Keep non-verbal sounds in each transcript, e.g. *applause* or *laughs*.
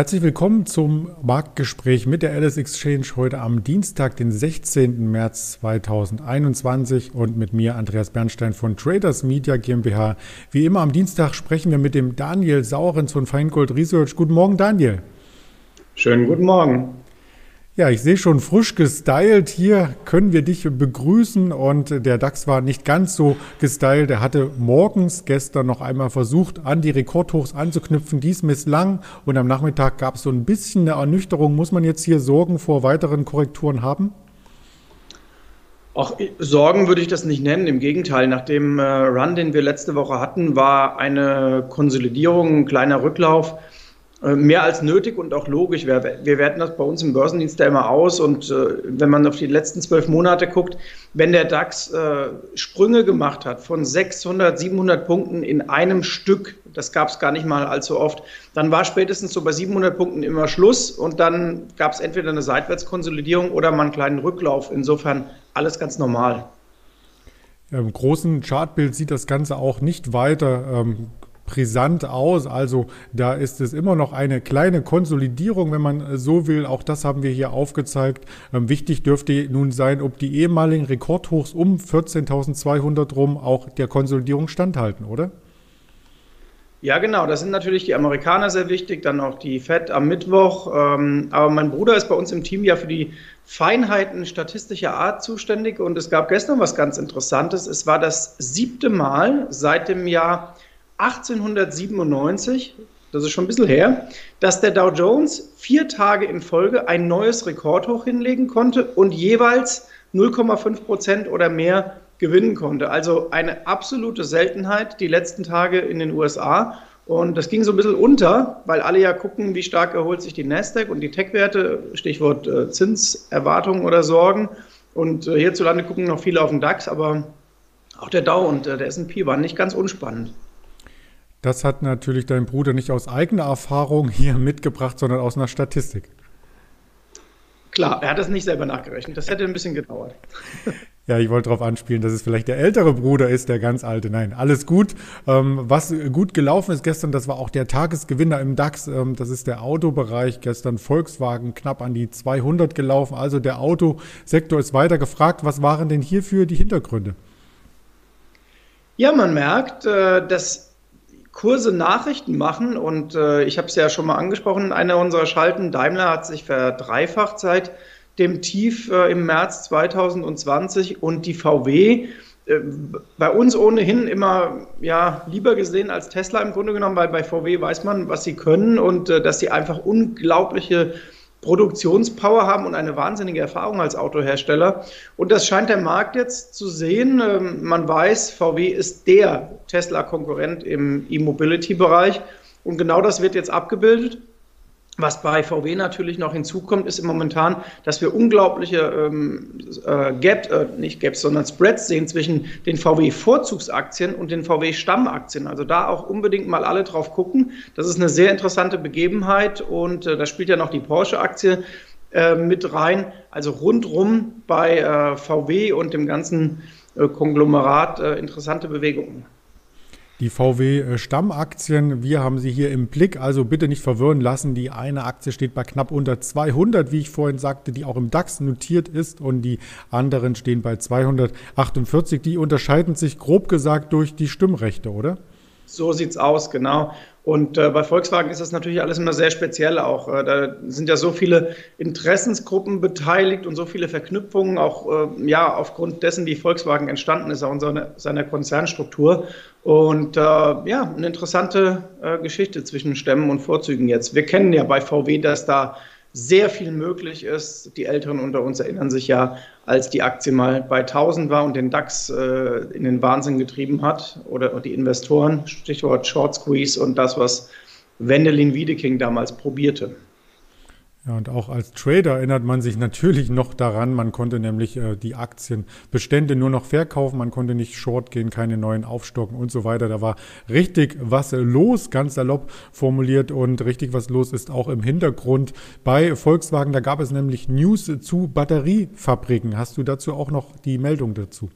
Herzlich willkommen zum Marktgespräch mit der Alice Exchange heute am Dienstag, den 16. März 2021 und mit mir Andreas Bernstein von Traders Media GmbH. Wie immer am Dienstag sprechen wir mit dem Daniel Saurens von Feingold Research. Guten Morgen, Daniel. Schönen guten Morgen. Ja, ich sehe schon frisch gestylt. Hier können wir dich begrüßen und der DAX war nicht ganz so gestylt. Er hatte morgens gestern noch einmal versucht, an die Rekordhochs anzuknüpfen. Dies misslang und am Nachmittag gab es so ein bisschen eine Ernüchterung. Muss man jetzt hier Sorgen vor weiteren Korrekturen haben? Auch Sorgen würde ich das nicht nennen. Im Gegenteil, nach dem äh, Run, den wir letzte Woche hatten, war eine Konsolidierung, ein kleiner Rücklauf mehr als nötig und auch logisch. Wir, wir werten das bei uns im Börsendienst ja immer aus und äh, wenn man auf die letzten zwölf Monate guckt, wenn der DAX äh, Sprünge gemacht hat von 600, 700 Punkten in einem Stück, das gab es gar nicht mal allzu oft, dann war spätestens so bei 700 Punkten immer Schluss und dann gab es entweder eine Seitwärtskonsolidierung oder mal einen kleinen Rücklauf. Insofern alles ganz normal. Im großen Chartbild sieht das Ganze auch nicht weiter ähm, brisant aus. Also da ist es immer noch eine kleine Konsolidierung, wenn man so will. Auch das haben wir hier aufgezeigt. Ähm, wichtig dürfte nun sein, ob die ehemaligen Rekordhochs um 14.200 rum auch der Konsolidierung standhalten, oder? Ja, genau. Das sind natürlich die Amerikaner sehr wichtig, dann auch die FED am Mittwoch. Ähm, aber mein Bruder ist bei uns im Team ja für die Feinheiten statistischer Art zuständig und es gab gestern was ganz Interessantes. Es war das siebte Mal seit dem Jahr 1897, das ist schon ein bisschen her, dass der Dow Jones vier Tage in Folge ein neues Rekordhoch hinlegen konnte und jeweils 0,5 Prozent oder mehr gewinnen konnte. Also eine absolute Seltenheit die letzten Tage in den USA. Und das ging so ein bisschen unter, weil alle ja gucken, wie stark erholt sich die Nasdaq und die Tech-Werte, Stichwort äh, Zinserwartungen oder Sorgen. Und äh, hierzulande gucken noch viele auf den DAX, aber auch der Dow und äh, der S&P waren nicht ganz unspannend. Das hat natürlich dein Bruder nicht aus eigener Erfahrung hier mitgebracht, sondern aus einer Statistik. Klar, er hat das nicht selber nachgerechnet. Das hätte ein bisschen gedauert. *laughs* Ja, ich wollte darauf anspielen, dass es vielleicht der ältere Bruder ist, der ganz alte. Nein, alles gut. Ähm, was gut gelaufen ist gestern, das war auch der Tagesgewinner im DAX. Ähm, das ist der Autobereich. Gestern Volkswagen knapp an die 200 gelaufen. Also der Autosektor ist weiter gefragt. Was waren denn hierfür die Hintergründe? Ja, man merkt, äh, dass Kurse Nachrichten machen. Und äh, ich habe es ja schon mal angesprochen, einer unserer Schalten, Daimler, hat sich verdreifacht seit dem Tief äh, im März 2020 und die VW äh, bei uns ohnehin immer ja, lieber gesehen als Tesla im Grunde genommen, weil bei VW weiß man, was sie können und äh, dass sie einfach unglaubliche Produktionspower haben und eine wahnsinnige Erfahrung als Autohersteller. Und das scheint der Markt jetzt zu sehen. Ähm, man weiß, VW ist der Tesla-Konkurrent im E-Mobility-Bereich. Und genau das wird jetzt abgebildet. Was bei VW natürlich noch hinzukommt, ist im momentan, dass wir unglaubliche ähm, äh, Gap, äh, nicht Gaps, sondern Spreads sehen zwischen den VW-Vorzugsaktien und den VW-Stammaktien. Also da auch unbedingt mal alle drauf gucken. Das ist eine sehr interessante Begebenheit und äh, da spielt ja noch die Porsche-Aktie äh, mit rein. Also rundrum bei äh, VW und dem ganzen äh, Konglomerat interessante Bewegungen die VW-Stammaktien. Wir haben sie hier im Blick, also bitte nicht verwirren lassen. Die eine Aktie steht bei knapp unter 200, wie ich vorhin sagte, die auch im DAX notiert ist und die anderen stehen bei 248. Die unterscheiden sich grob gesagt durch die Stimmrechte, oder? So sieht's aus, genau. Und äh, bei Volkswagen ist das natürlich alles immer sehr speziell auch. Äh, da sind ja so viele Interessensgruppen beteiligt und so viele Verknüpfungen, auch äh, ja, aufgrund dessen, wie Volkswagen entstanden ist, auch in seiner, seiner Konzernstruktur. Und äh, ja, eine interessante äh, Geschichte zwischen Stämmen und Vorzügen jetzt. Wir kennen ja bei VW, dass da sehr viel möglich ist. Die Älteren unter uns erinnern sich ja, als die Aktie mal bei 1000 war und den DAX äh, in den Wahnsinn getrieben hat oder die Investoren, Stichwort Short Squeeze und das, was Wendelin Wiedeking damals probierte. Ja, und auch als Trader erinnert man sich natürlich noch daran, man konnte nämlich äh, die Aktienbestände nur noch verkaufen, man konnte nicht short gehen, keine neuen aufstocken und so weiter. Da war richtig was los, ganz salopp formuliert und richtig was los ist auch im Hintergrund bei Volkswagen. Da gab es nämlich News zu Batteriefabriken. Hast du dazu auch noch die Meldung dazu?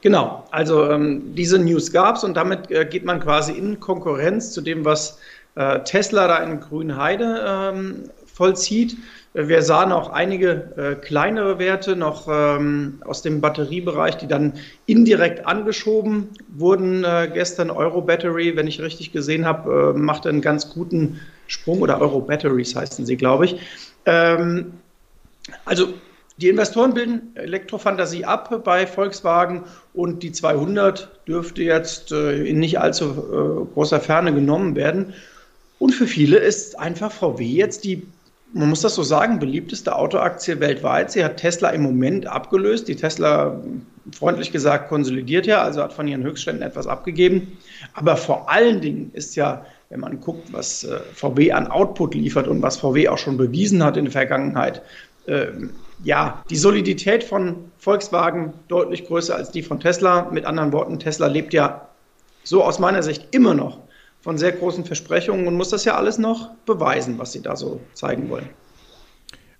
Genau, also ähm, diese News gab es und damit äh, geht man quasi in Konkurrenz zu dem, was Tesla da in Grünheide ähm, vollzieht. Wir sahen auch einige äh, kleinere Werte noch ähm, aus dem Batteriebereich, die dann indirekt angeschoben wurden. Äh, gestern Euro Battery, wenn ich richtig gesehen habe, äh, machte einen ganz guten Sprung oder Euro Batteries heißen sie, glaube ich. Ähm, also die Investoren bilden Elektrofantasie ab bei Volkswagen und die 200 dürfte jetzt äh, in nicht allzu äh, großer Ferne genommen werden. Und für viele ist einfach VW jetzt die man muss das so sagen, beliebteste Autoaktie weltweit. Sie hat Tesla im Moment abgelöst. Die Tesla, freundlich gesagt, konsolidiert ja, also hat von ihren Höchstständen etwas abgegeben. Aber vor allen Dingen ist ja, wenn man guckt, was äh, VW an Output liefert und was VW auch schon bewiesen hat in der Vergangenheit, äh, ja, die Solidität von Volkswagen deutlich größer als die von Tesla. Mit anderen Worten, Tesla lebt ja so aus meiner Sicht immer noch von sehr großen Versprechungen und muss das ja alles noch beweisen, was sie da so zeigen wollen.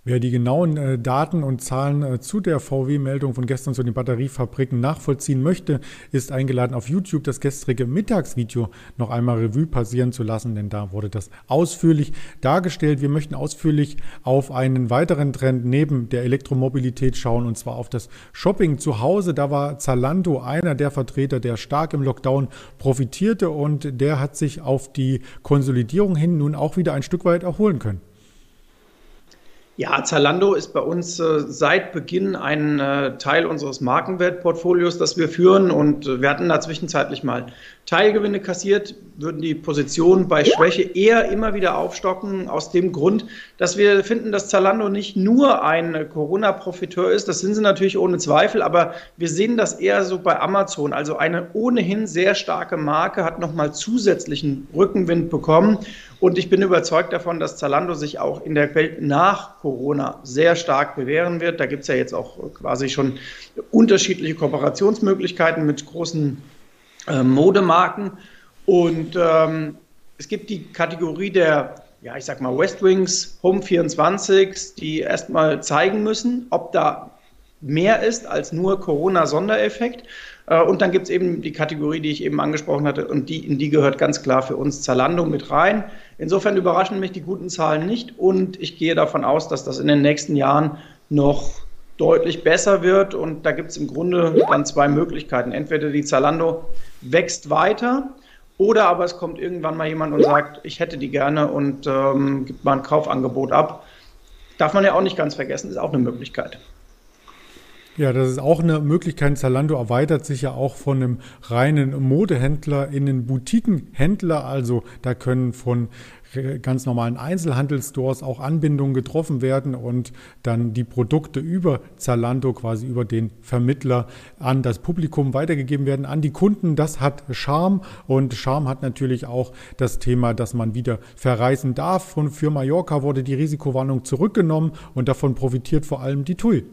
Wer die genauen äh, Daten und Zahlen äh, zu der VW-Meldung von gestern zu den Batteriefabriken nachvollziehen möchte, ist eingeladen, auf YouTube das gestrige Mittagsvideo noch einmal Revue passieren zu lassen, denn da wurde das ausführlich dargestellt. Wir möchten ausführlich auf einen weiteren Trend neben der Elektromobilität schauen, und zwar auf das Shopping zu Hause. Da war Zalando einer der Vertreter, der stark im Lockdown profitierte und der hat sich auf die Konsolidierung hin nun auch wieder ein Stück weit erholen können. Ja, Zalando ist bei uns äh, seit Beginn ein äh, Teil unseres Markenwertportfolios, das wir führen. Und äh, wir hatten da zwischenzeitlich mal Teilgewinne kassiert, würden die Position bei Schwäche eher immer wieder aufstocken, aus dem Grund, dass wir finden, dass Zalando nicht nur ein Corona-Profiteur ist. Das sind sie natürlich ohne Zweifel, aber wir sehen das eher so bei Amazon. Also eine ohnehin sehr starke Marke hat nochmal zusätzlichen Rückenwind bekommen. Und ich bin überzeugt davon, dass Zalando sich auch in der Welt nach Corona sehr stark bewähren wird. Da gibt es ja jetzt auch quasi schon unterschiedliche Kooperationsmöglichkeiten mit großen äh, Modemarken. Und ähm, es gibt die Kategorie der, ja, ich sag mal, Westwings, Home 24, die erstmal zeigen müssen, ob da mehr ist als nur Corona-Sondereffekt. Äh, und dann gibt es eben die Kategorie, die ich eben angesprochen hatte, und die, in die gehört ganz klar für uns Zalando mit rein. Insofern überraschen mich die guten Zahlen nicht und ich gehe davon aus, dass das in den nächsten Jahren noch deutlich besser wird. Und da gibt es im Grunde dann zwei Möglichkeiten. Entweder die Zalando wächst weiter oder aber es kommt irgendwann mal jemand und sagt, ich hätte die gerne und ähm, gibt mal ein Kaufangebot ab. Darf man ja auch nicht ganz vergessen, ist auch eine Möglichkeit. Ja, das ist auch eine Möglichkeit. Zalando erweitert sich ja auch von einem reinen Modehändler in einen Boutiquenhändler. Also da können von ganz normalen Einzelhandelsstores auch Anbindungen getroffen werden und dann die Produkte über Zalando quasi über den Vermittler an das Publikum weitergegeben werden, an die Kunden. Das hat Charme und Charme hat natürlich auch das Thema, dass man wieder verreisen darf. Und für Mallorca wurde die Risikowarnung zurückgenommen und davon profitiert vor allem die TUI.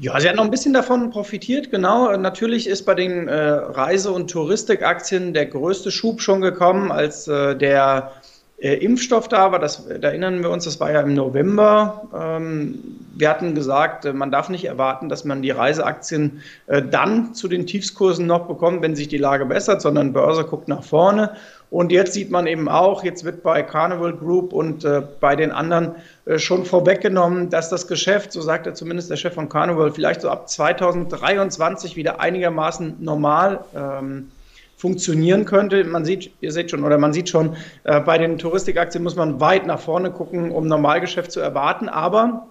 Ja, sie hat noch ein bisschen davon profitiert, genau. Natürlich ist bei den äh, Reise- und Touristikaktien der größte Schub schon gekommen, als äh, der äh, Impfstoff da war. Das, da erinnern wir uns, das war ja im November. Ähm, wir hatten gesagt, äh, man darf nicht erwarten, dass man die Reiseaktien äh, dann zu den Tiefskursen noch bekommt, wenn sich die Lage bessert, sondern Börse guckt nach vorne. Und jetzt sieht man eben auch, jetzt wird bei Carnival Group und äh, bei den anderen äh, schon vorweggenommen, dass das Geschäft, so sagt er zumindest der Chef von Carnival, vielleicht so ab 2023 wieder einigermaßen normal ähm, funktionieren könnte. Man sieht, ihr seht schon, oder man sieht schon, äh, bei den Touristikaktien muss man weit nach vorne gucken, um Normalgeschäft zu erwarten. Aber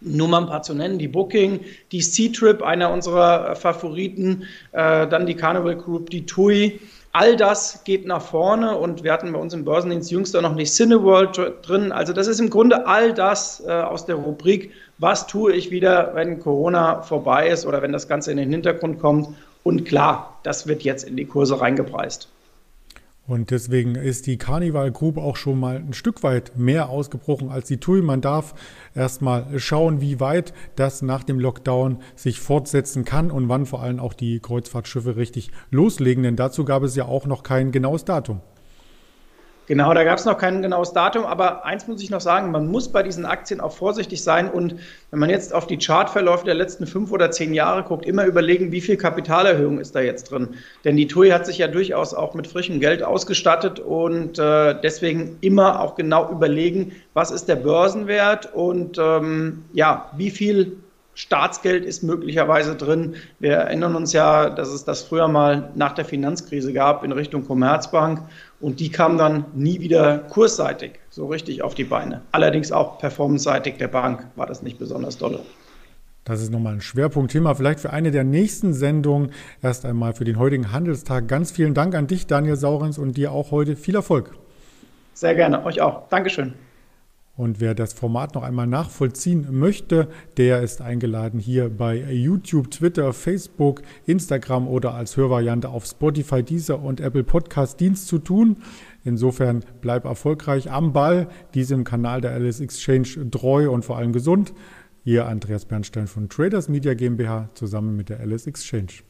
nur mal ein paar zu nennen, die Booking, die Sea-Trip, einer unserer Favoriten, äh, dann die Carnival Group, die TUI, All das geht nach vorne und wir hatten bei uns im Börsendienst jüngster noch nicht Cineworld drin. Also das ist im Grunde all das äh, aus der Rubrik, was tue ich wieder, wenn Corona vorbei ist oder wenn das Ganze in den Hintergrund kommt. Und klar, das wird jetzt in die Kurse reingepreist. Und deswegen ist die Carnival Group auch schon mal ein Stück weit mehr ausgebrochen als die TUI. Man darf erstmal schauen, wie weit das nach dem Lockdown sich fortsetzen kann und wann vor allem auch die Kreuzfahrtschiffe richtig loslegen. Denn dazu gab es ja auch noch kein genaues Datum. Genau, da gab es noch kein genaues Datum, aber eins muss ich noch sagen, man muss bei diesen Aktien auch vorsichtig sein und wenn man jetzt auf die Chartverläufe der letzten fünf oder zehn Jahre guckt, immer überlegen, wie viel Kapitalerhöhung ist da jetzt drin. Denn die TUI hat sich ja durchaus auch mit frischem Geld ausgestattet und äh, deswegen immer auch genau überlegen, was ist der Börsenwert und ähm, ja, wie viel Staatsgeld ist möglicherweise drin. Wir erinnern uns ja, dass es das früher mal nach der Finanzkrise gab in Richtung Commerzbank und die kam dann nie wieder kursseitig so richtig auf die Beine. Allerdings auch performanceseitig der Bank war das nicht besonders dolle. Das ist nochmal ein Schwerpunktthema, vielleicht für eine der nächsten Sendungen. Erst einmal für den heutigen Handelstag. Ganz vielen Dank an dich, Daniel Saurens, und dir auch heute viel Erfolg. Sehr gerne, euch auch. Dankeschön. Und wer das Format noch einmal nachvollziehen möchte, der ist eingeladen, hier bei YouTube, Twitter, Facebook, Instagram oder als Hörvariante auf Spotify, Deezer und Apple Podcast Dienst zu tun. Insofern bleib erfolgreich am Ball, diesem Kanal der Alice Exchange treu und vor allem gesund. Hier Andreas Bernstein von Traders Media GmbH zusammen mit der Alice Exchange.